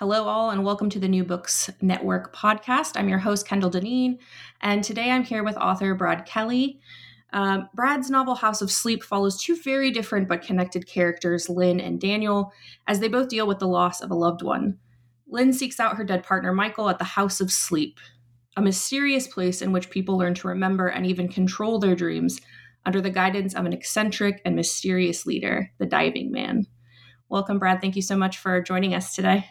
Hello, all, and welcome to the New Books Network podcast. I'm your host, Kendall Dinniene, and today I'm here with author Brad Kelly. Um, Brad's novel House of Sleep follows two very different but connected characters, Lynn and Daniel, as they both deal with the loss of a loved one. Lynn seeks out her dead partner, Michael, at the House of Sleep, a mysterious place in which people learn to remember and even control their dreams under the guidance of an eccentric and mysterious leader, the Diving Man. Welcome, Brad. Thank you so much for joining us today.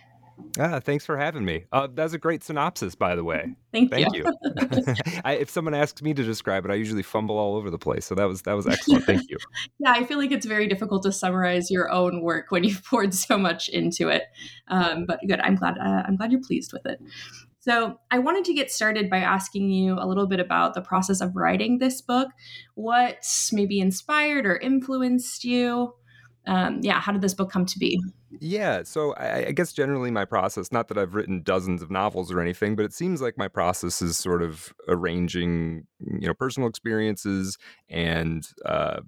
Ah, thanks for having me. Uh, that's a great synopsis, by the way. Thank, Thank you. you. I, if someone asks me to describe it, I usually fumble all over the place. So that was that was excellent. Thank you. yeah, I feel like it's very difficult to summarize your own work when you've poured so much into it. Um, but good. I'm glad. Uh, I'm glad you're pleased with it. So, I wanted to get started by asking you a little bit about the process of writing this book. What maybe inspired or influenced you? Um, yeah, how did this book come to be? Yeah, so I, I, guess generally my process, not that I've written dozens of novels or anything, but it seems like my process is sort of arranging, you know, personal experiences and uh,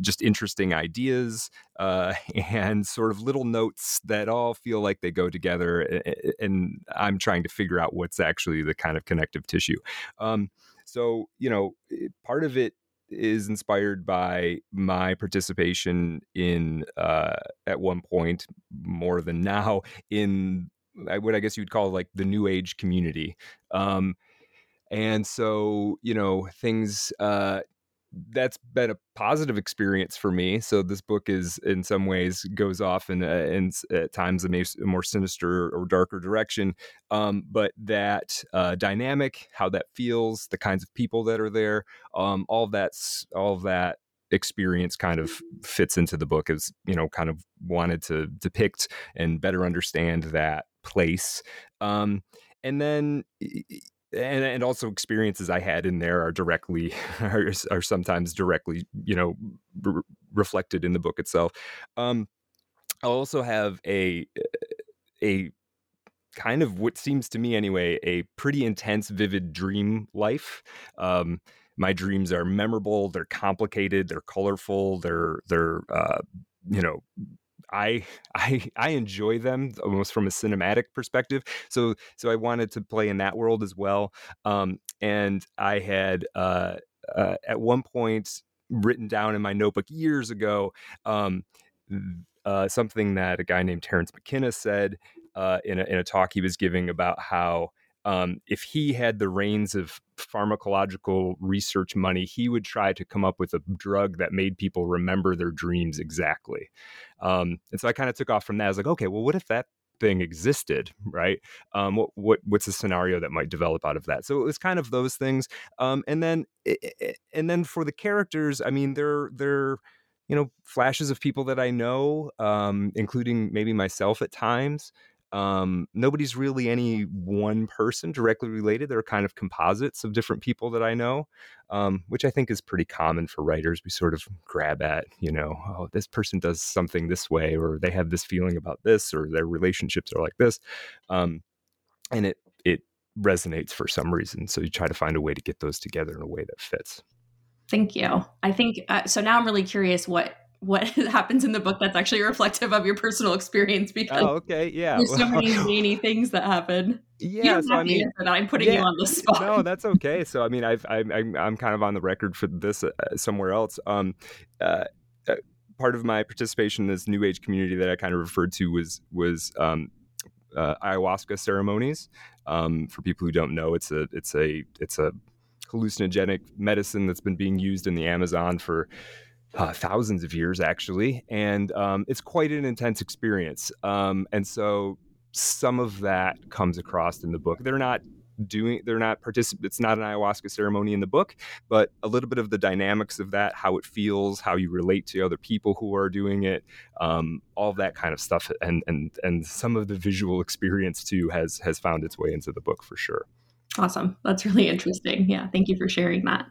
just interesting ideas uh, and sort of little notes that all feel like they go together. And I'm trying to figure out what's actually the kind of connective tissue. Um, so, you know, part of it is inspired by my participation in uh, at one point more than now in what I guess you'd call like the new age community. Um, and so you know things uh, that's been a positive experience for me. So this book is, in some ways, goes off in, uh, in at times a, more sinister or darker direction. Um, but that uh, dynamic, how that feels, the kinds of people that are there, um, all that's all of that experience kind of fits into the book. As you know, kind of wanted to depict and better understand that place. Um, and then and, and also experiences I had in there are directly are, are sometimes directly you know re- reflected in the book itself. Um, I also have a a kind of what seems to me anyway a pretty intense, vivid dream life. Um, my dreams are memorable. They're complicated. They're colorful. They're they're uh, you know I I I enjoy them almost from a cinematic perspective. So so I wanted to play in that world as well. Um, and I had uh, uh, at one point written down in my notebook years ago um, uh, something that a guy named Terence McKenna said uh, in a, in a talk he was giving about how um, if he had the reins of pharmacological research money, he would try to come up with a drug that made people remember their dreams exactly. Um, and so I kind of took off from that. I was like, okay, well, what if that thing existed, right? Um, what what what's a scenario that might develop out of that? So it was kind of those things. Um, and then and then for the characters, I mean, they're they're you know flashes of people that I know, um, including maybe myself at times um, nobody's really any one person directly related. They're kind of composites of different people that I know, um, which I think is pretty common for writers. We sort of grab at, you know, oh, this person does something this way, or they have this feeling about this, or their relationships are like this, um, and it it resonates for some reason. So you try to find a way to get those together in a way that fits. Thank you. I think uh, so. Now I'm really curious what what happens in the book that's actually reflective of your personal experience because oh, okay yeah. there's so many zany things that happen. Yeah so i mean i'm putting yeah, you on the spot. no that's okay. So i mean i've I'm, I'm kind of on the record for this uh, somewhere else. Um uh, uh, part of my participation in this new age community that i kind of referred to was was um uh, ayahuasca ceremonies. Um for people who don't know it's a it's a it's a hallucinogenic medicine that's been being used in the amazon for uh, thousands of years actually, and um, it's quite an intense experience. Um, and so some of that comes across in the book. They're not doing they're not particip it's not an ayahuasca ceremony in the book but a little bit of the dynamics of that how it feels how you relate to other people who are doing it um, all that kind of stuff and and and some of the visual experience too has has found its way into the book for sure awesome that's really interesting yeah thank you for sharing that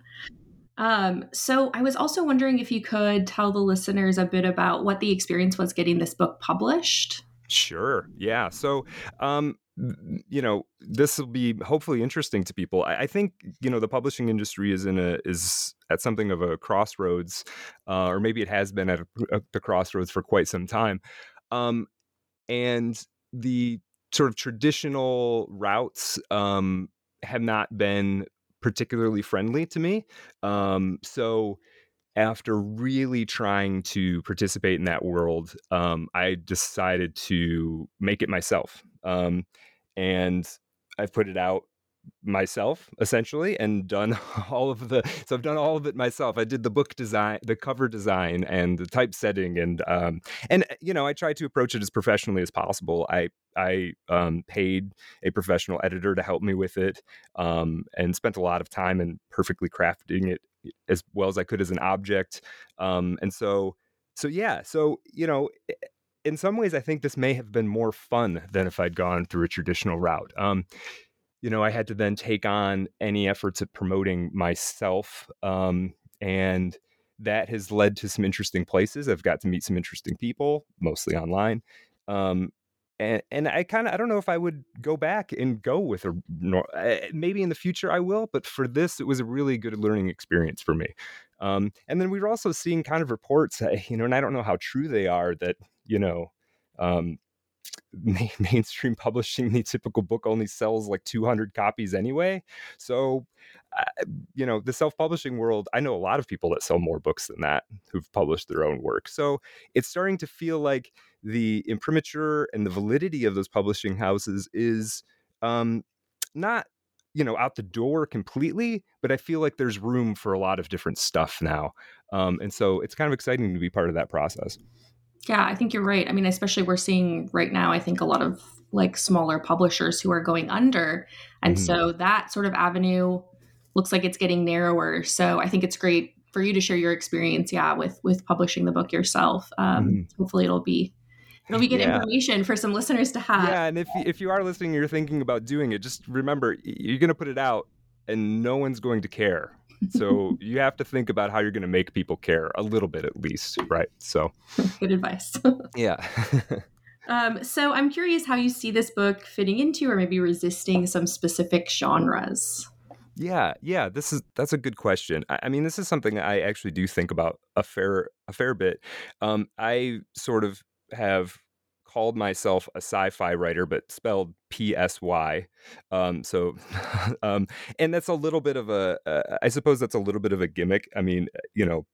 um, so I was also wondering if you could tell the listeners a bit about what the experience was getting this book published. Sure. Yeah. So, um, you know, this will be hopefully interesting to people. I, I, think you know the publishing industry is in a is at something of a crossroads, uh, or maybe it has been at, at, the crossroads for quite some time. Um, and the sort of traditional routes um, have not been particularly friendly to me. Um, so after really trying to participate in that world, um, I decided to make it myself. Um, and I've put it out myself essentially and done all of the so i've done all of it myself. I did the book design the cover design and the typesetting and um and you know i tried to approach it as professionally as possible. I i um paid a professional editor to help me with it um and spent a lot of time in perfectly crafting it as well as i could as an object um and so so yeah so you know in some ways i think this may have been more fun than if i'd gone through a traditional route. Um you know, I had to then take on any efforts at promoting myself. Um, and that has led to some interesting places. I've got to meet some interesting people, mostly online. Um, and and I kind of I don't know if I would go back and go with a eh, maybe in the future I will, but for this it was a really good learning experience for me. Um, and then we were also seeing kind of reports, you know, and I don't know how true they are that you know um, mainstream publishing, the typical book only sells like 200 copies anyway. So, uh, you know, the self publishing world, I know a lot of people that sell more books than that who've published their own work. So it's starting to feel like the imprimatur and the validity of those publishing houses is um, not you know out the door completely but i feel like there's room for a lot of different stuff now um, and so it's kind of exciting to be part of that process yeah, I think you're right. I mean, especially we're seeing right now, I think a lot of like smaller publishers who are going under. And mm-hmm. so that sort of avenue looks like it's getting narrower. So I think it's great for you to share your experience, yeah, with with publishing the book yourself. Um, mm-hmm. Hopefully, it'll be it'll be good yeah. information for some listeners to have. Yeah, and if if you are listening, you're thinking about doing it, just remember you're going to put it out, and no one's going to care so you have to think about how you're going to make people care a little bit at least, right? So good advice. yeah. um, so I'm curious how you see this book fitting into or maybe resisting some specific genres. Yeah, yeah, this is that's a good question. I, I, mean, this is something I actually do think about a fair a fair bit. Um, I sort of have called myself a sci-fi writer, but spelled P S Y. Um, so, um, and that's a little bit of a. Uh, I suppose that's a little bit of a gimmick. I mean, you know,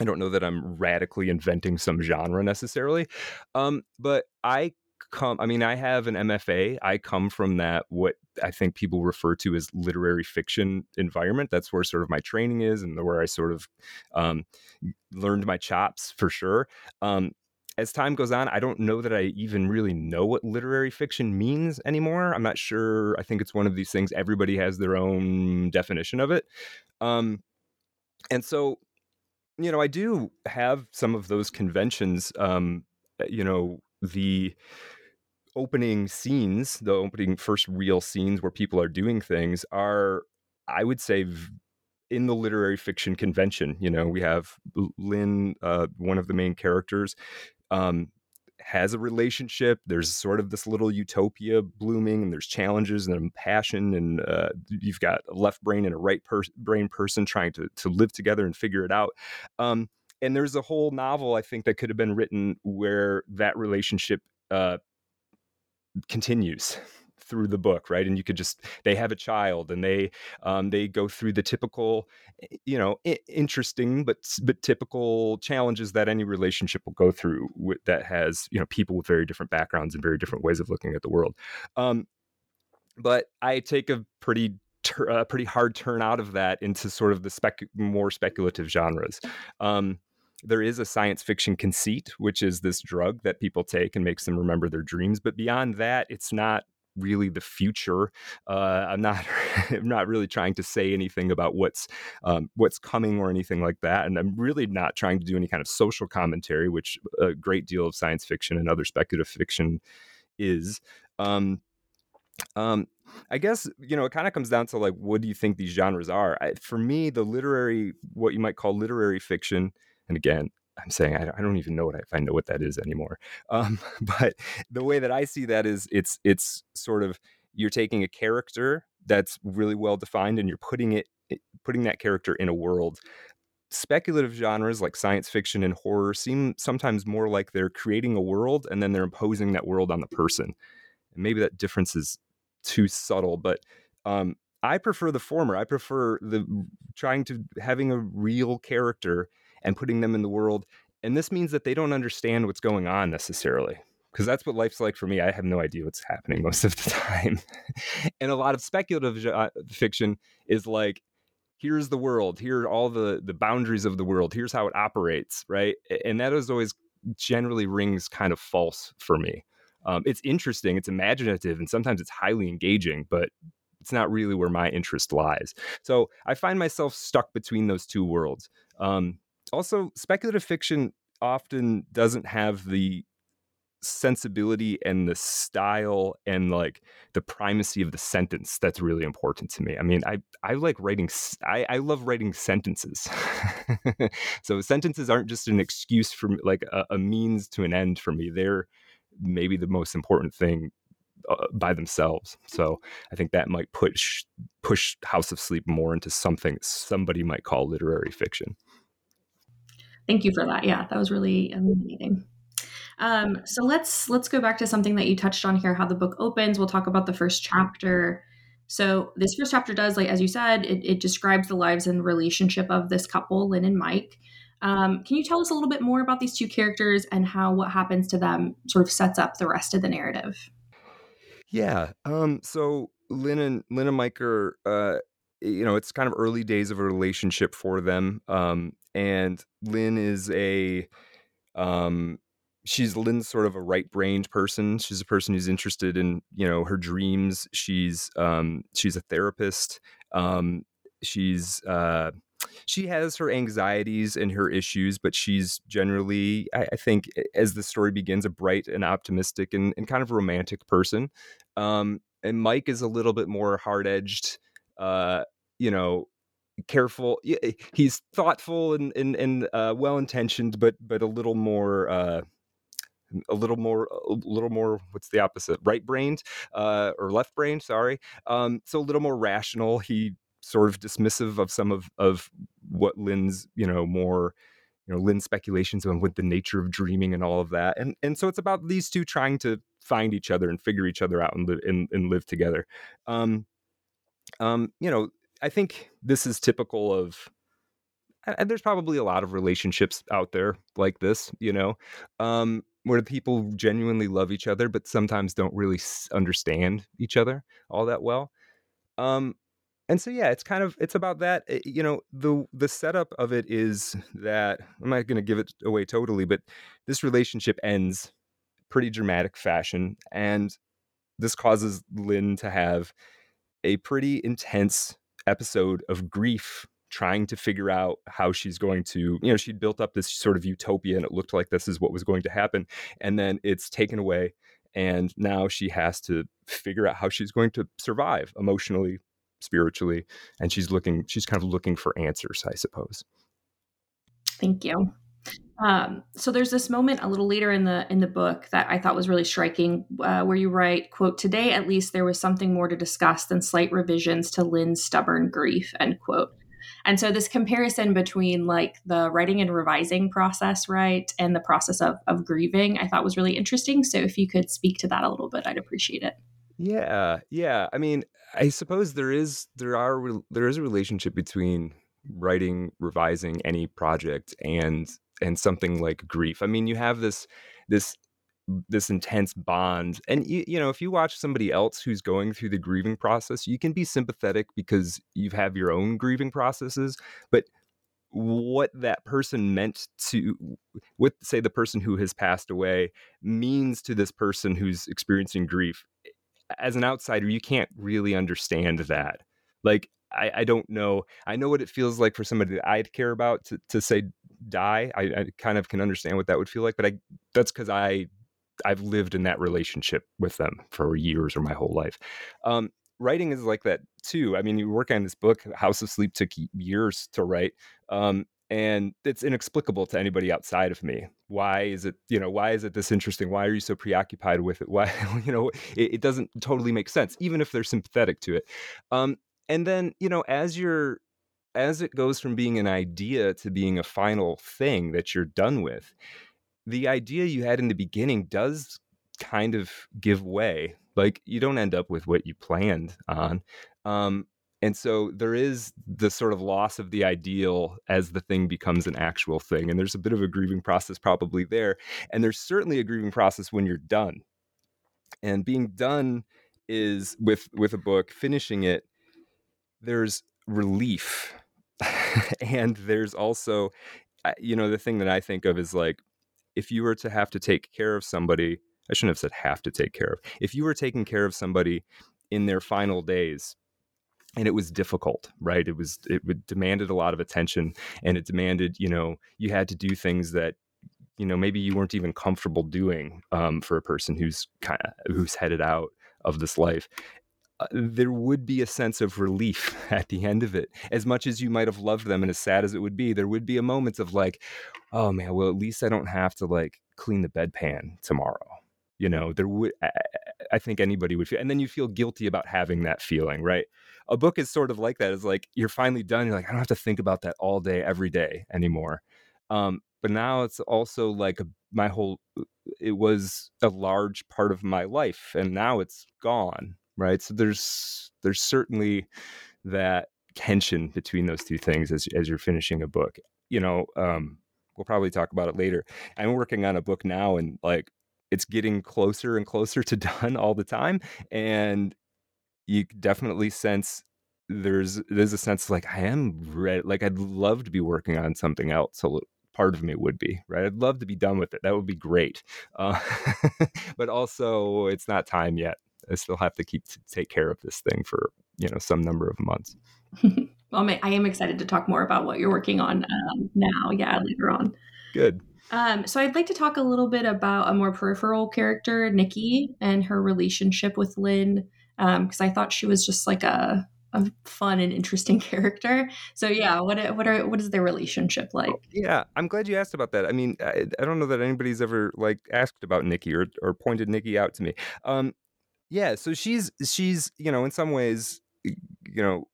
I don't know that I'm radically inventing some genre necessarily, um, but I come. I mean, I have an MFA. I come from that what I think people refer to as literary fiction environment. That's where sort of my training is, and where I sort of um, learned my chops for sure. Um, as time goes on, I don't know that I even really know what literary fiction means anymore. I'm not sure. I think it's one of these things, everybody has their own definition of it. Um, and so, you know, I do have some of those conventions. Um, eh, you know, the opening scenes, the opening first real scenes where people are doing things are, I would say, in the literary fiction convention. You know, we have Lynn, uh, one of the main characters, um, has a relationship. There's sort of this little utopia blooming, and there's challenges and passion, and uh, you've got a left brain and a right per- brain person trying to to live together and figure it out. Um, and there's a whole novel I think that could have been written where that relationship uh, continues through the book right and you could just they have a child and they um, they go through the typical eh, you know I- interesting but but typical challenges that any relationship will go through with, that has you know people with very different backgrounds and very different ways of looking at the world um, but i take a pretty a pretty hard turn out of that into sort of the spec more speculative genres um, there is a science fiction conceit, which is this drug that people take and makes them remember their dreams. But beyond that, it's not really the future. Uh, I'm not I'm not really trying to say anything about what's um, what's coming or anything like that, and I'm really not trying to do any kind of social commentary, which a great deal of science fiction and other speculative fiction is. Um, um, I guess you know it kind of comes down to like, what do you think these genres are? I, for me, the literary, what you might call literary fiction, and again, I'm saying I, I don't even know what I, if I know what that is anymore. Um, but the way that I see that is it's it's sort of you're taking a character that's really well defined and you're putting it putting that character in a world. Speculative genres like science fiction and horror seem sometimes more like they're creating a world and then they're imposing that world on the person. And maybe that difference is too subtle, but um, I prefer the former. I prefer the trying to having a real character and putting them in the world. And this means that they don't understand what's going on necessarily. Because that's what life's like for me. I have no idea what's happening most of the time. and a lot of speculative uh, fiction is like, here's the world, here are all the, the boundaries of the world, here's how it operates, right? And that is always generally rings kind of false for me. Um, it's interesting, it's imaginative, and sometimes it's highly engaging, but it's not really where my interest lies. So I find myself stuck between those two worlds. Um, also, speculative fiction often doesn't have the sensibility and the style and like the primacy of the sentence that's really important to me i mean i i like writing i, I love writing sentences so sentences aren't just an excuse for like a, a means to an end for me they're maybe the most important thing uh, by themselves. So I think that might push push House of Sleep more into something somebody might call literary fiction. Thank you for that. Yeah, that was really illuminating. Um, so let's let's go back to something that you touched on here. How the book opens. We'll talk about the first chapter. So this first chapter does, like as you said, it, it describes the lives and relationship of this couple, Lynn and Mike. Um, can you tell us a little bit more about these two characters and how what happens to them sort of sets up the rest of the narrative? Yeah. Um, so Lynn and Lynn and Mike are, uh, you know, it's kind of early days of a relationship for them. Um, and Lynn is a, um, she's Lynn's sort of a right-brained person. She's a person who's interested in, you know, her dreams. She's, um, she's a therapist. Um, she's, uh, she has her anxieties and her issues, but she's generally, I, I think, as the story begins, a bright and optimistic and, and kind of romantic person. Um, and Mike is a little bit more hard edged, uh, you know, careful. Eh, he's thoughtful and and, and uh, well intentioned, but but a little more. Uh, a little more a little more what's the opposite right brained uh, or left brained sorry um, so a little more rational he sort of dismissive of some of of what Lynn's you know more you know Lynn's speculations on what the nature of dreaming and all of that and and so it's about these two trying to find each other and figure each other out and live and, and live together um um you know I think this is typical of and there's probably a lot of relationships out there like this, you know, um, where people genuinely love each other, but sometimes don't really understand each other all that well. Um, and so yeah it's kind of it's about that eh, you know the the setup of it is that i'm not going to give it away totally but this relationship ends pretty dramatic fashion and this causes lynn to have a pretty intense episode of grief trying to figure out how she's going to you know she'd built up this sort of utopia and it looked like this is what was going to happen and then it's taken away and now she has to figure out how she's going to survive emotionally spiritually and she's looking she's kind of looking for answers i suppose. Thank you um, so there's this moment a little later in the in the book that I thought was really striking, uh, where you write, "quote Today, at least, there was something more to discuss than slight revisions to Lynn's stubborn grief." End quote. And so this comparison between like the writing and revising process, right, and the process of of grieving, I thought was really interesting. So if you could speak to that a little bit, I'd appreciate it. Yeah, yeah. I mean, I suppose there is there are there is a relationship between writing, revising any project and and something like grief. I mean, you have this this this intense bond and you, you know if you watch somebody else who's going through the grieving process you can be sympathetic because you have your own grieving processes but what that person meant to what say the person who has passed away means to this person who's experiencing grief as an outsider, you can't really understand that. Like, I, I don't know. I know what it feels like for somebody that I'd care about to, to say die. I, I kind of can understand what that would feel like, but I that's because I I've lived in that relationship with them for years or my whole life. Um, writing is like that too. I mean, you work on this book, House of Sleep took years to write. Um, and it's inexplicable to anybody outside of me why is it you know why is it this interesting why are you so preoccupied with it why you know it, it doesn't totally make sense even if they're sympathetic to it um, and then you know as you're as it goes from being an idea to being a final thing that you're done with the idea you had in the beginning does kind of give way like you don't end up with what you planned on um, and so there is the sort of loss of the ideal as the thing becomes an actual thing and there's a bit of a grieving process probably there and there's certainly a grieving process when you're done and being done is with with a book finishing it there's relief and there's also you know the thing that i think of is like if you were to have to take care of somebody i shouldn't have said have to take care of if you were taking care of somebody in their final days and it was difficult right? It was it demanded a lot of attention and it demanded you know you had to do things that you know maybe you weren't even comfortable doing um, for a person who's kind of who's headed out of this life uh, there would be a sense of relief at the end of it as much as you might have loved them and as sad as it would be there would be a moment of like oh man well at least i don't have to like clean the bedpan tomorrow you know there would I, I think anybody would feel and then you feel guilty about having that feeling right a book is sort of like that. It's like you're finally done. You're like, I don't have to think about that all day, every day anymore. Um, but now it's also like my whole. It was a large part of my life, and now it's gone. Right. So there's there's certainly that tension between those two things as as you're finishing a book. You know, um, we'll probably talk about it later. I'm working on a book now, and like it's getting closer and closer to done all the time and you definitely sense there's there's a sense like I am ready. Like I'd love to be working on something else. So part of me would be right. I'd love to be done with it. That would be great. Uh, but also, it's not time yet. I still have to keep to take care of this thing for you know some number of months. well, I am excited to talk more about what you're working on um, now. Yeah, later on. Good. Um, so I'd like to talk a little bit about a more peripheral character, Nikki, and her relationship with Lynn because um, I thought she was just like a a fun and interesting character. So yeah, what what are what is their relationship like? Yeah, I'm glad you asked about that. I mean, I, I don't know that anybody's ever like asked about Nikki or or pointed Nikki out to me. Um, yeah, so she's she's you know in some ways you know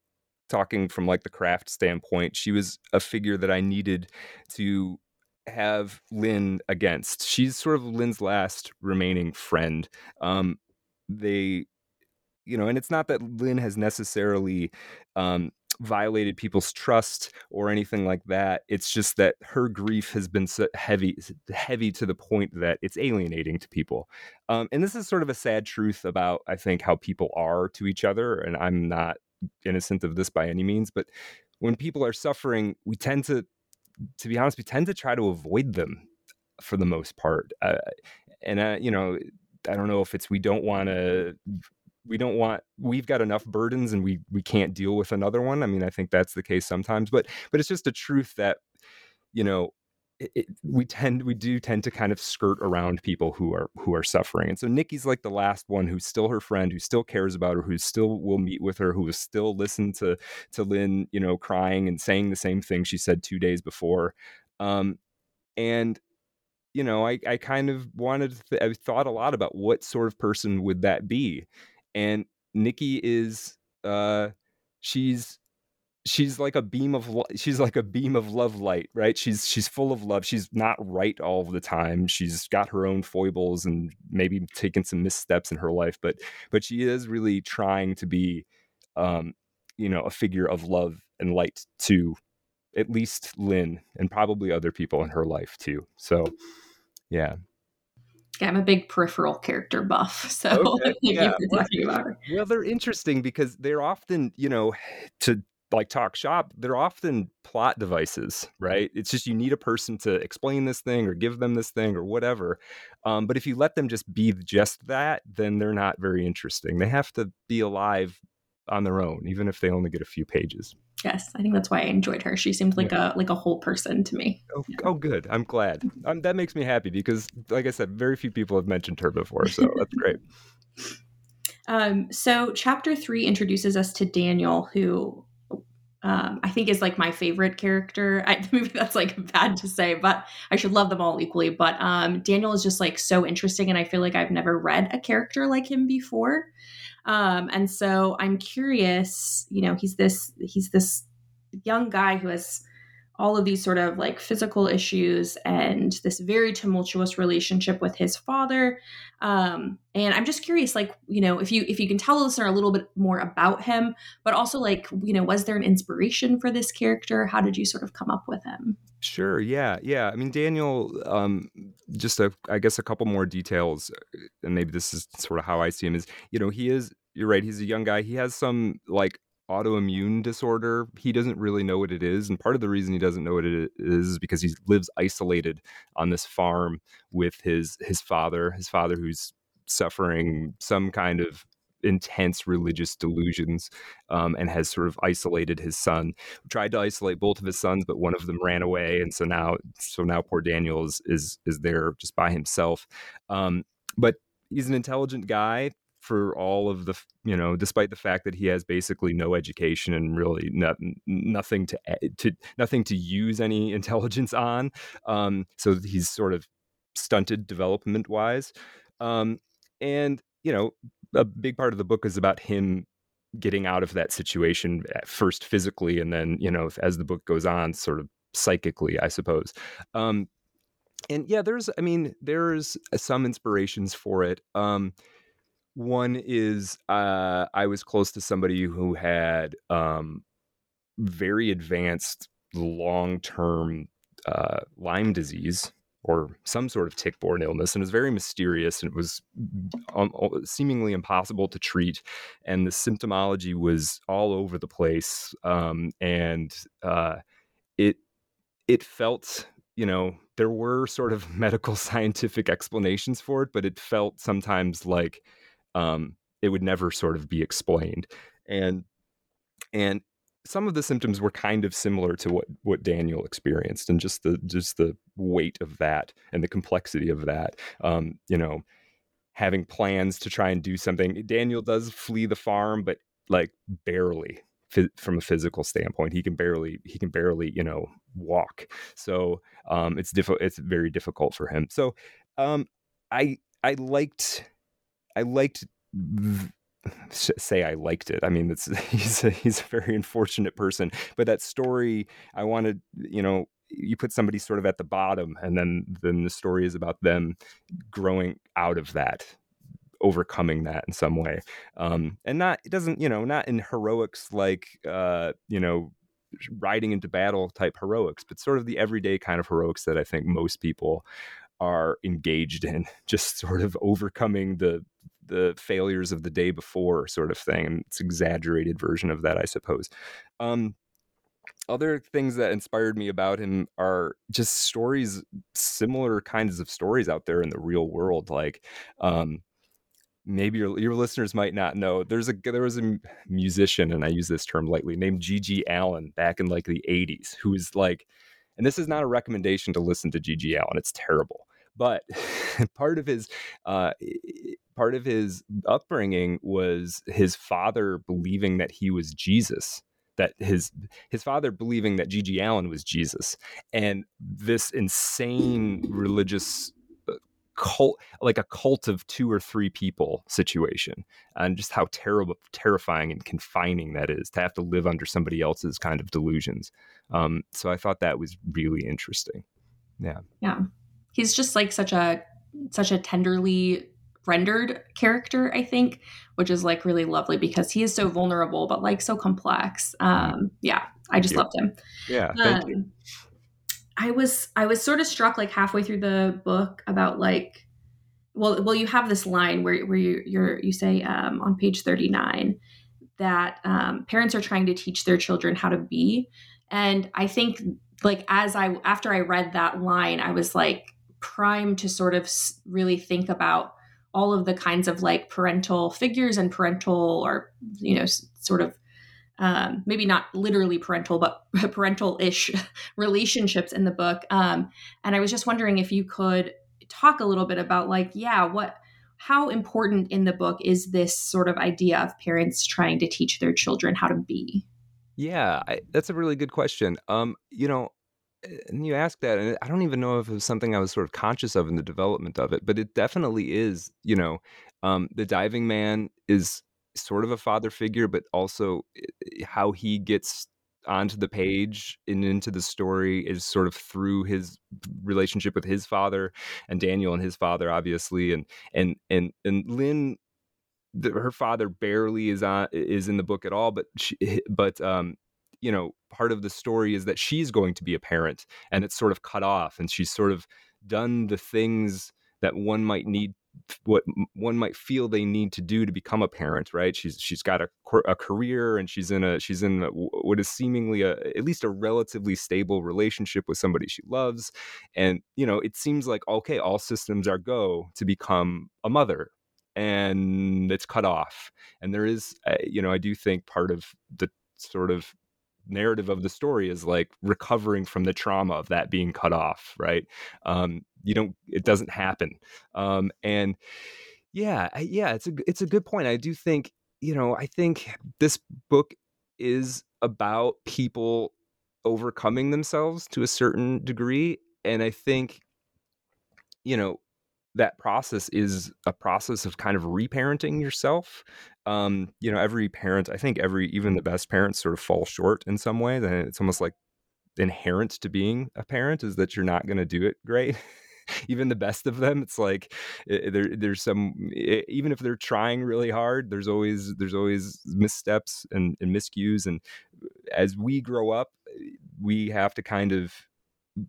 talking from like the craft standpoint, she was a figure that I needed to have Lynn against. She's sort of Lynn's last remaining friend. Um, they you know, and it's not that Lynn has necessarily um, violated people's trust or anything like that. It's just that her grief has been so heavy, heavy to the point that it's alienating to people. Um, and this is sort of a sad truth about, I think, how people are to each other. And I'm not innocent of this by any means, but when people are suffering, we tend to, to be honest, we tend to try to avoid them for the most part. Uh, and uh, you know, I don't know if it's we don't want to we don't want we've got enough burdens and we we can't deal with another one. I mean i think that's the case sometimes but but it's just a truth that you know it, it, we tend we do tend to kind of skirt around people who are who are suffering. And so nikki's like the last one who's still her friend who still cares about her who still will meet with her who will still listen to to lynn you know crying and saying the same thing she said two days before. Um and you know i i kind of wanted to th- i thought a lot about what sort of person would that be and Nikki is uh she's she's like a beam of she's like a beam of love light right? She's she's full of love. She's not right all the time. She's got her own foibles and maybe taken some missteps in her life but but she is really trying to be um you know a figure of love and light to at least Lynn and probably other people in her life too. So yeah yeah, I'm a big peripheral character buff, so okay. yeah. you for talking about her. Well, they're interesting because they're often, you know, to like talk shop, they're often plot devices, right? It's just you need a person to explain this thing or give them this thing or whatever. Um, but if you let them just be just that, then they're not very interesting. They have to be alive on their own, even if they only get a few pages. Yes, I think that's why I enjoyed her. She seemed like yeah. a like a whole person to me. Oh, yeah. oh good. I'm glad. Um, that makes me happy because, like I said, very few people have mentioned her before, so that's great. Um, so chapter three introduces us to Daniel, who um, I think is like my favorite character. I, maybe that's like bad to say, but I should love them all equally. But um, Daniel is just like so interesting, and I feel like I've never read a character like him before. Um, and so I'm curious. You know, he's this he's this young guy who has all of these sort of like physical issues and this very tumultuous relationship with his father um, and i'm just curious like you know if you if you can tell the listener a little bit more about him but also like you know was there an inspiration for this character how did you sort of come up with him Sure. Yeah. Yeah. I mean, Daniel. Um, just a, I guess, a couple more details, and maybe this is sort of how I see him. Is you know, he is. You're right. He's a young guy. He has some like autoimmune disorder. He doesn't really know what it is. And part of the reason he doesn't know what it is is because he lives isolated on this farm with his his father, his father who's suffering some kind of intense religious delusions um, and has sort of isolated his son tried to isolate both of his sons but one of them ran away and so now so now poor daniel is is, is there just by himself um, but he's an intelligent guy for all of the you know despite the fact that he has basically no education and really not, nothing to to nothing to use any intelligence on um, so he's sort of stunted development wise um, and you know a big part of the book is about him getting out of that situation at first physically and then you know as the book goes on sort of psychically i suppose um, and yeah there's i mean there's some inspirations for it um, one is uh, I was close to somebody who had um, very advanced long term uh, Lyme disease or some sort of tick borne illness, and it was very mysterious and it was um, seemingly impossible to treat. And the symptomology was all over the place. Um, and uh, it, it felt you know, there were sort of medical scientific explanations for it, but it felt sometimes like um, it would never sort of be explained. And and some of the symptoms were kind of similar to what what Daniel experienced, and just the just the weight of that and the complexity of that. Um, you know, having plans to try and do something. Daniel does flee the farm, but like barely from a physical standpoint. He can barely he can barely you know walk. So um, it's difficult. It's very difficult for him. So um, I I liked I liked say I liked it. I mean, he's a, he's a very unfortunate person, but that story I wanted, you know, you put somebody sort of at the bottom, and then then the story is about them growing out of that, overcoming that in some way, um, and not it doesn't you know not in heroics like uh, you know riding into battle type heroics, but sort of the everyday kind of heroics that I think most people are engaged in, just sort of overcoming the the failures of the day before sort of thing. And it's exaggerated version of that, I suppose. Um, other things that inspired me about him are just stories, similar kinds of stories out there in the real world. Like, um, maybe your, your listeners might not know there's a there was a musician and i use this term lightly named gg allin back in like the 80s who was like and this is not a recommendation to listen to gg allin it's terrible but part of his uh, part of his upbringing was his father believing that he was Jesus that his his father believing that GG Allin was Jesus and this insane religious uh, cult like a cult of two or three people situation and just how terrible terrifying and confining that is to have to live under somebody else's kind of delusions um, so i thought that was really interesting. Yeah. Yeah he's just like such a such a tenderly rendered character i think which is like really lovely because he is so vulnerable but like so complex. Um yeah i just loved him. Yeah thank um, you i was i was sort of struck like halfway through the book about like well well you have this line where where you you're you say um on page 39 that um, parents are trying to teach their children how to be. And I think, like, as I, after I read that line, I was like primed to sort of really think about all of the kinds of like parental figures and parental or, you know, sort of um, maybe not literally parental, but parental ish relationships in the book. Um, and I was just wondering if you could talk a little bit about, like, yeah, what, how important in the book is this sort of idea of parents trying to teach their children how to be? Yeah, I, that's a really good question. Um, you know, and you ask that, and I don't even know if it was something I was sort of conscious of in the development of it, but it definitely is. You know, um, the diving man is sort of a father figure, but also how he gets onto the page and into the story is sort of through his relationship with his father and Daniel and his father obviously and and and and Lynn the, her father barely is on is in the book at all but she, but um you know part of the story is that she's going to be a parent and it's sort of cut off and she's sort of done the things that one might need what one might feel they need to do to become a parent right? She's she's got a, a career and she's in a she's in a, what is seemingly a at least a relatively stable relationship with somebody she loves and you know it seems like okay all systems are go to become a mother and it's cut off and there is eh, you know i do think part of the sort of narrative of the story is like recovering from the trauma of that being cut off right um you don't it doesn't happen um and yeah yeah it's a it's a good point i do think you know i think this book is about people overcoming themselves to a certain degree and i think you know that process is a process of kind of reparenting yourself. Um, you know, every parent, I think every, even the best parents sort of fall short in some way. And it's almost like inherent to being a parent is that you're not going to do it great. even the best of them, it's like eh, there, there's some, eh, even if they're trying really hard, there's always, there's always missteps and, and miscues. And as we grow up, we have to kind of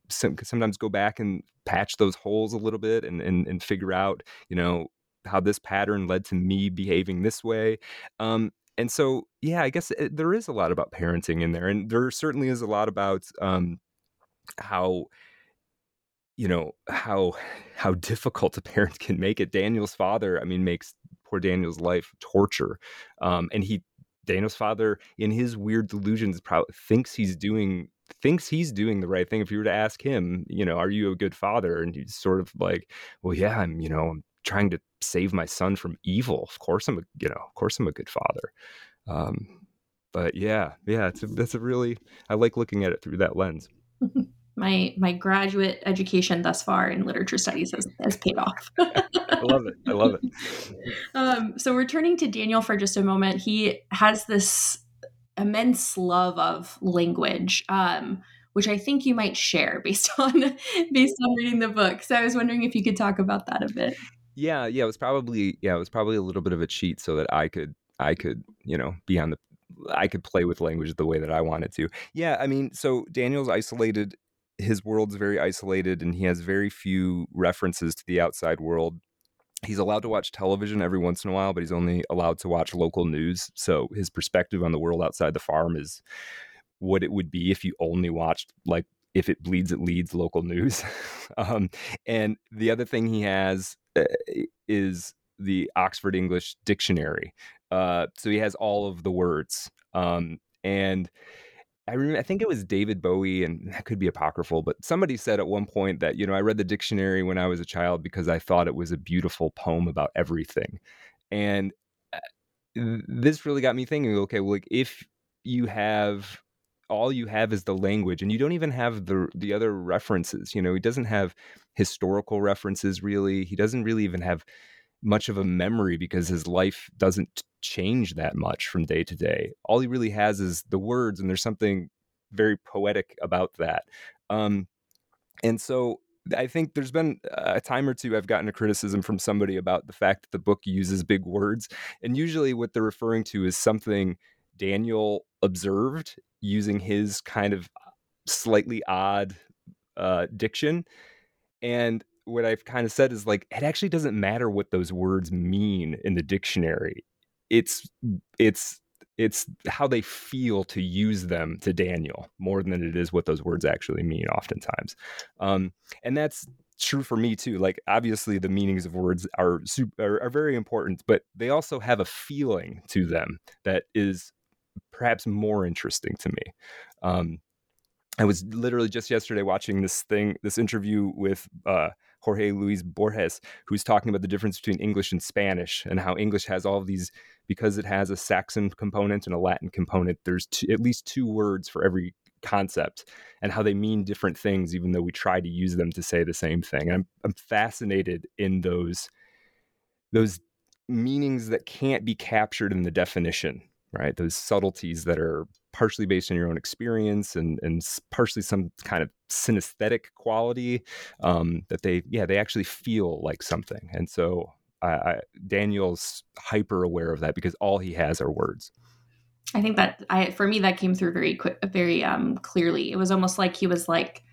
some, sometimes go back and patch those holes a little bit and, and, and figure out, you know, how this pattern led to me behaving this way. Um, and so, yeah, I guess it, eh, there is a lot about parenting in there, and there certainly is a lot about um, how you know how how difficult a parent can make it. Daniel's father, I mean, makes poor Daniel's life torture, um, and he Daniel's father, in his weird delusions, probably thinks he's doing thinks he's doing the right thing. If you were to ask him, you know, are you a good father? And he's sort of like, well, yeah, I'm, you know, I'm trying to save my son from evil. Of course, I'm a, you know, of course, I'm a good father. Um, but yeah, yeah, it's a, that's a really, I like looking at it through that lens. my my graduate education thus far in literature studies has, has paid off. I love it. I love it. Um, so returning to Daniel for just a moment, he has this immense love of language, um, which I think you might share based on based on reading the book. So I was wondering if you could talk about that a bit. Yeah, yeah, it was probably yeah, it was probably a little bit of a cheat so that I could I could you know be on the I could play with language the way that I wanted to. Yeah, I mean, so Daniel's isolated. His world's very isolated, and he has very few references to the outside world he's allowed to watch television every once in a while, but he's only allowed to watch local news. So his perspective on the world outside the farm is what it would be if you only watched like if it bleeds it leads local news. um, and the other thing he has is the Oxford English Dictionary. Uh, so he has all of the words. Um, and I remember, I think it was David Bowie, and that could be apocryphal, but somebody said at one point that, you know, I read the dictionary when I was a child because I thought it was a beautiful poem about everything. And uh, this really got me thinking, okay, well, like if you have all you have is the language and you don't even have the the other references, you know, he doesn't have historical references really. He doesn't really even have much of a memory because his life doesn't change that much from day to day. All he really has is the words, and there's something very poetic about that. Um, and so I think there's been a time or two I've gotten a criticism from somebody about the fact that the book uses big words. And usually what they're referring to is something Daniel observed using his kind of slightly odd uh, diction. And what I've kind of said is like it actually doesn't matter what those words mean in the dictionary. It's it's it's how they feel to use them to Daniel more than it is what those words actually mean oftentimes. Um, and that's true for me too. Like obviously the meanings of words are, super, are, are very important, but they also have a feeling to them that is perhaps more interesting to me. Um, I was literally just yesterday watching this thing, this interview with uh, Jorge Luis Borges, who's talking about the difference between English and Spanish and how English has all these, because it has a Saxon component and a Latin component, there's at least two words for every concept and how they mean different things, even though we try to use them to say the same thing. And I'm, I'm fascinated in those, those meanings that can't be captured in the definition, right? Those subtleties that are partially based on your own experience and and partially some kind of synesthetic quality um, that they yeah they actually feel like something and so I, I, Daniel's hyper aware of that because all he has are words. I think that I for me that came through very quick, very um, clearly. It was almost like he was like,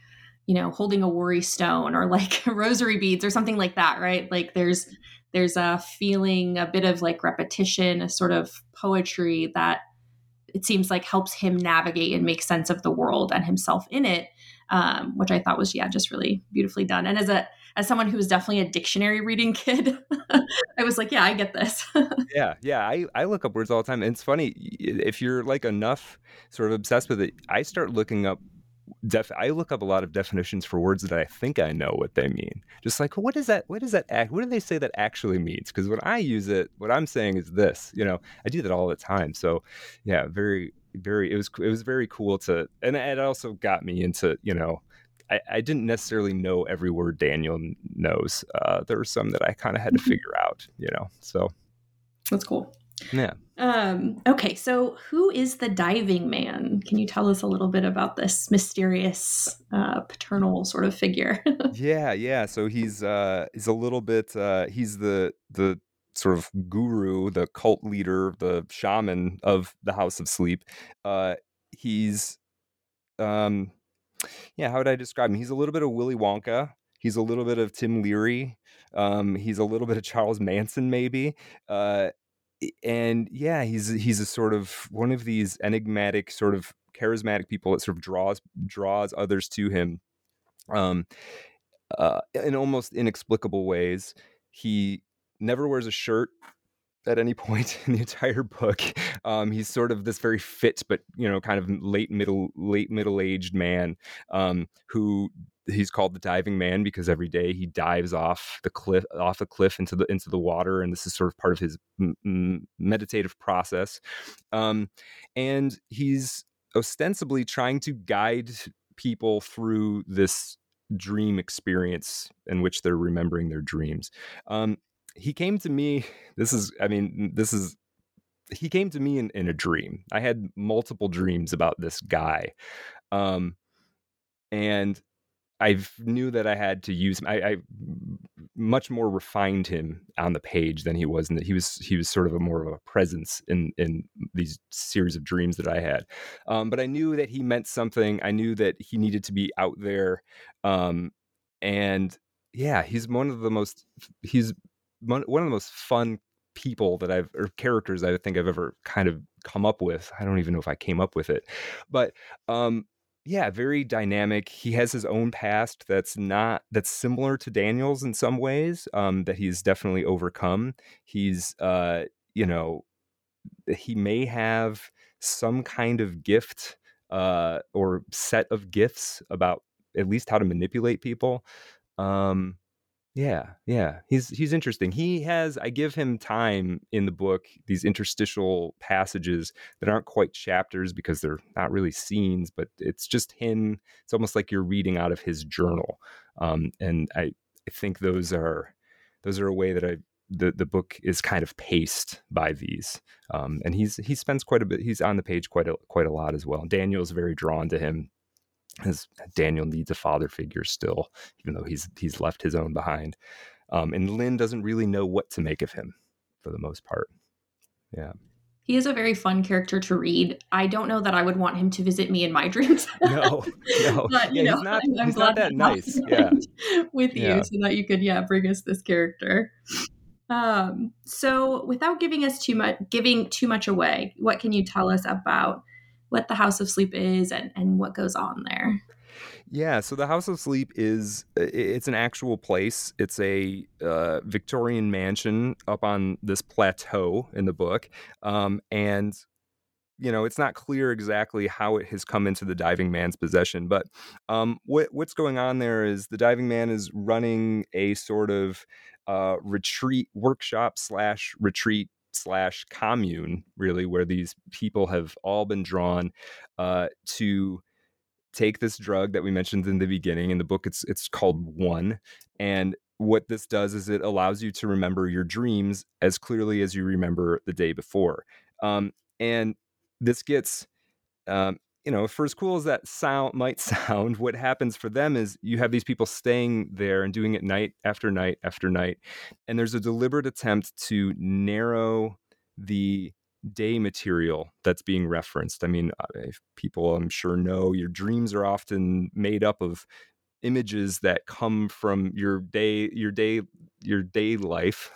you know, holding a worry stone or like rosary beads or something like that, right? Like there's there's a feeling, a bit of like repetition, a sort of poetry that it seems like helps him navigate and make sense of the world and himself in it um, which i thought was yeah just really beautifully done. And as a as someone who was definitely a dictionary reading kid i was like yeah i get this. Yeah yeah I, I look up words all the time. And it's funny if you're like enough sort of obsessed with it i start looking up def I look up a lot of definitions for words that I think I know what they mean. Just like what is that? What does that act? What do they say that actually means? Because when I use it, what I'm saying is this. You know, I do that all the time. So, yeah, very, very. It was it was very cool to, and it also got me into you know. I, I didn't necessarily know every word Daniel knows. Uh, there were some that I kind of had to mm-hmm. figure out, you know. So that's cool. Yeah. Um, okay, so who is the diving man? Can you tell us a little bit about this mysterious uh, paternal sort of figure? yeah, yeah. So he's uh, he's a little bit uh, he's the the sort of guru, the cult leader, the shaman of the House of Sleep. Uh, he's um, yeah. How would I describe him? He's a little bit of Willy Wonka. He's a little bit of Tim Leary. Um, he's a little bit of Charles Manson, maybe. Uh, and yeah, he's he's a sort of one of these enigmatic, sort of charismatic people that sort of draws draws others to him, um, uh, in almost inexplicable ways. He never wears a shirt at any point in the entire book. Um, he's sort of this very fit, but you know, kind of late middle late middle aged man um, who he's called the diving man because every day he dives off the cliff off a cliff into the into the water and this is sort of part of his m- meditative process. Um, and he's ostensibly trying to guide people through this dream experience in which they're remembering their dreams. Um, he came to me this is i mean this is he came to me in, in a dream. I had multiple dreams about this guy. Um, and I knew that I had to use. I, I much more refined him on the page than he was, and that he was he was sort of a more of a presence in in these series of dreams that I had. Um, but I knew that he meant something. I knew that he needed to be out there, um, and yeah, he's one of the most he's one, of the most fun people that I've or characters I think I've ever kind of come up with. I don't even know if I came up with it, but um, yeah, very dynamic. He has his own past that's not that's similar to Daniel's in some ways. Um, that he's definitely overcome. He's uh, you know, he may have some kind of gift uh, or set of gifts about at least how to manipulate people. Um, yeah, yeah. He's he's interesting. He has I give him time in the book, these interstitial passages that aren't quite chapters because they're not really scenes, but it's just him. It's almost like you're reading out of his journal. Um, and I, I think those are those are a way that I the the book is kind of paced by these. Um, and he's he spends quite a bit he's on the page quite a quite a lot as well. Daniel's very drawn to him as Daniel needs a father figure still, even though he's he's left his own behind. Um, and Lynn doesn't really know what to make of him for the most part. Yeah. He is a very fun character to read. I don't know that I would want him to visit me in my dreams. no, no. but, you yeah, know, he's not, I'm, he's not that nice. Yeah. With you so that you could, yeah, bring us this character. Um, so, without giving us too much, giving too much away, what can you tell us about what the House of Sleep is and, and what goes on there? Yeah, so the House of Sleep is it's an actual place. It's a uh, Victorian mansion up on this plateau in the book, um, and you know it's not clear exactly how it has come into the diving man's possession. But um, what, what's going on there is the diving man is running a sort of uh, retreat workshop slash retreat slash commune, really, where these people have all been drawn uh, to take this drug that we mentioned in the beginning in the book it's it's called one and what this does is it allows you to remember your dreams as clearly as you remember the day before. Um, and this gets um, you know for as cool as that sound might sound what happens for them is you have these people staying there and doing it night after night after night and there's a deliberate attempt to narrow the day material that's being referenced. I mean, uh, people I'm sure know your dreams are often made up of images that come from your day, your day, your day life,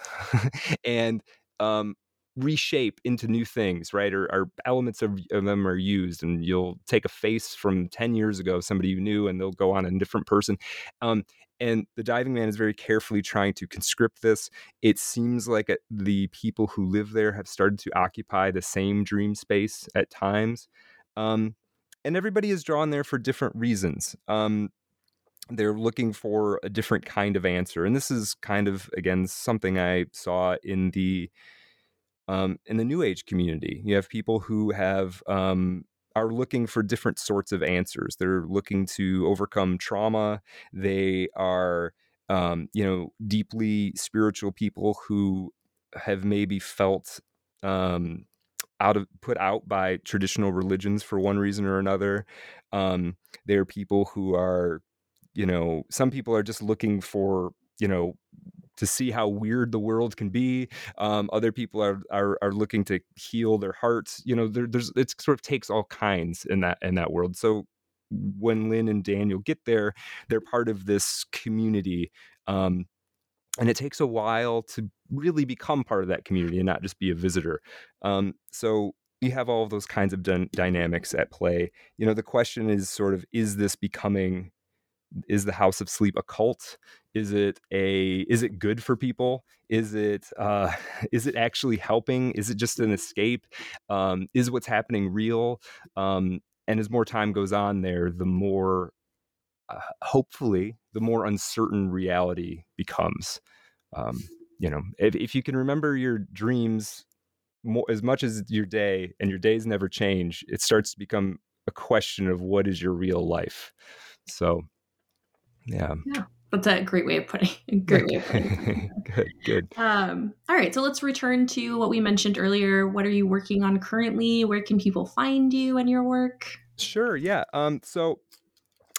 and um, reshape into new things, right? Or, or elements of, of, them are used, and you'll take a face from ten years ago, somebody you knew, and they'll go on a different person. Um, and the diving man is very carefully trying to conscript this. It seems like uh, the people who live there have started to occupy the same dream space at times. Um, and everybody is drawn there for different reasons. Um, they're looking for a different kind of answer. And this is kind of, again, something I saw in the um, in the new age community. You have people who have um, are looking for different sorts of answers. They're looking to overcome trauma. They are, um, you know, deeply spiritual people who have maybe felt um, out of put out by traditional religions for one reason or another. Um, they're people who are, you know, some people are just looking for, you know, to see how weird the world can be. Um, other people are, are, are looking to heal their hearts. You know, there, there's it sort of takes all kinds in that in that world. So when Lynn and Daniel get there, they're part of this community. Um, and it takes a while to really become part of that community and not just be a visitor. Um, so you have all of those kinds of d- dynamics at play. You know, the question is sort of, is this becoming is the house of sleep a cult? Is it a is it good for people? Is it uh is it actually helping? Is it just an escape? Um is what's happening real? Um and as more time goes on there the more uh, hopefully the more uncertain reality becomes. Um you know if, if you can remember your dreams more as much as your day and your days never change it starts to become a question of what is your real life. So yeah. Yeah. That's a great way of putting it. Great way of putting it. good, good. Um, all right, so let's return to what we mentioned earlier. What are you working on currently? Where can people find you and your work? Sure, yeah. Um, so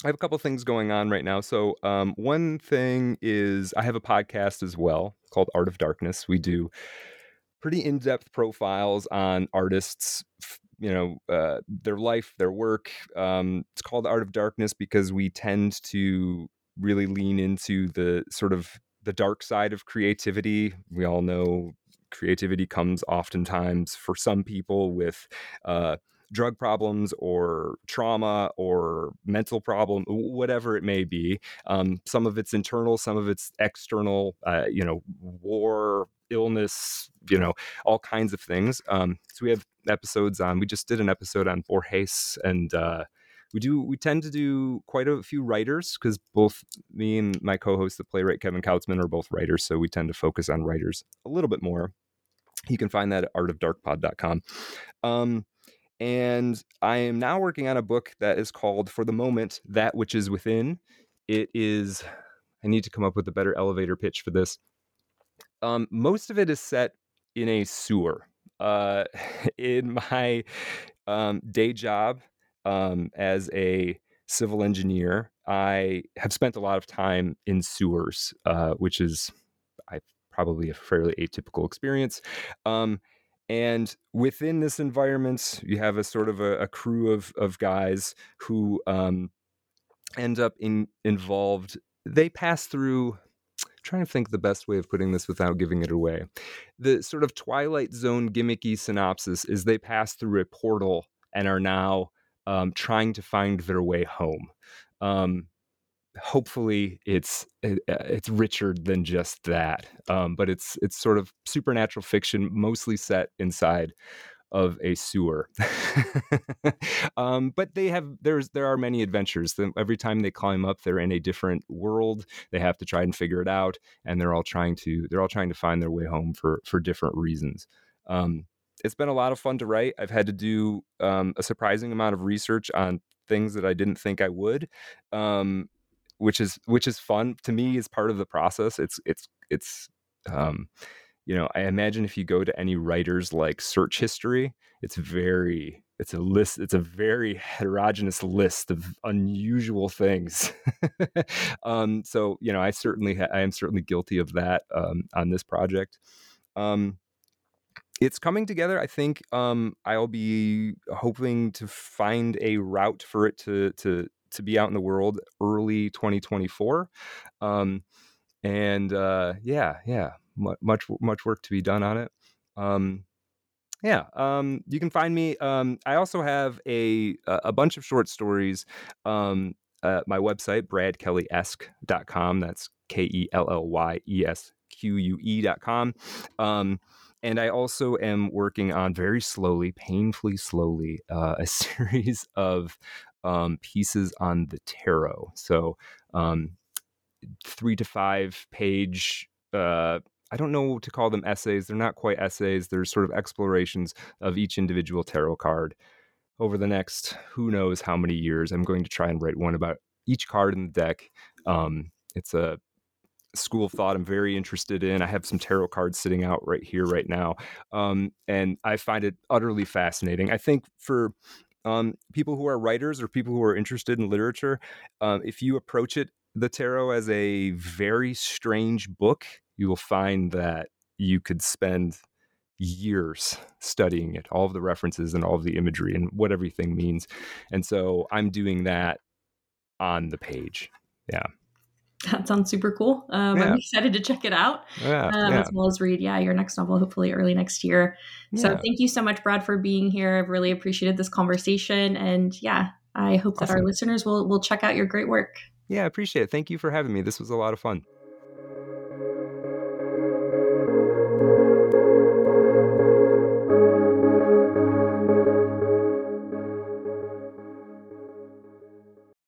I have a couple things going on right now. So um, one thing is I have a podcast as well called Art of Darkness. We do pretty in-depth profiles on artists you know uh, their life their work um, it's called the art of darkness because we tend to really lean into the sort of the dark side of creativity. We all know creativity comes oftentimes for some people with uh, drug problems or trauma or mental problem, whatever it may be. Um, some of it's internal, some of it's external. Uh, you know, war, illness, you know, all kinds of things. Um, so we have episodes on. We just did an episode on Borges and. Uh, we do we tend to do quite a few writers because both me and my co-host the playwright kevin kautzman are both writers so we tend to focus on writers a little bit more. You can find that at artofdarkpod.com um, and i am now working on a book that is called for the moment that which is within. It is i need to come up with a better elevator pitch for this. Um, most of it is set in a sewer uh, in my um, day job um, as a civil engineer, I have spent a lot of time in sewers, uh, which is I probably a fairly atypical experience. Um, and within this environment, you have a sort of a, a crew of of guys who um, end up in involved. They pass through trying to think the best way of putting this without giving it away. The sort of Twilight Zone gimmicky synopsis is they pass through a portal and are now um, trying to find their way home. Um, hopefully, it's uh, it's richer than just that, um, but it's it's sort of supernatural fiction, mostly set inside of a sewer. um, but they have there's there are many adventures. Every time they climb up, they're in a different world. They have to try and figure it out, and they're all trying to they're all trying to find their way home for for different reasons. Um, it's been a lot of fun to write. I've had to do um, a surprising amount of research on things that I didn't think I would, um, which is which is fun to me. Is part of the process. It's it's it's um, you know, I imagine if you go to any writer's like search history, it's very it's a list it's a very heterogeneous list of unusual things um, so you know i certainly ha- i am certainly guilty of that um, on this project um, it's coming together i think um, i'll be hoping to find a route for it to to to be out in the world early 2024 um, and uh, yeah yeah much much work to be done on it. Um, yeah, um, you can find me. Um, I also have a a bunch of short stories. Um, uh, my website, bradkellyesque.com. That's K E L L Y E S Q U E.com. Um, and I also am working on very slowly, painfully slowly, uh, a series of um, pieces on the tarot. So, um, three to five page uh, I don't know what to call them essays. They're not quite essays. They're sort of explorations of each individual tarot card. Over the next who knows how many years, I'm going to try and write one about each card in the deck. Um, it's a school of thought I'm very interested in. I have some tarot cards sitting out right here, right now. Um, and I find it utterly fascinating. I think for um, people who are writers or people who are interested in literature, um, if you approach it, the tarot, as a very strange book, you will find that you could spend years studying it, all of the references and all of the imagery and what everything means. And so I'm doing that on the page. Yeah. That sounds super cool. Um, yeah. I'm excited to check it out, yeah, um, yeah. as well as read, yeah, your next novel, hopefully early next year. So thank you so much, Brad, for being here. I've really appreciated this conversation, and yeah, I hope that our listeners will will check out your great work. Yeah, I appreciate it. Thank you for having me. This was a lot of fun.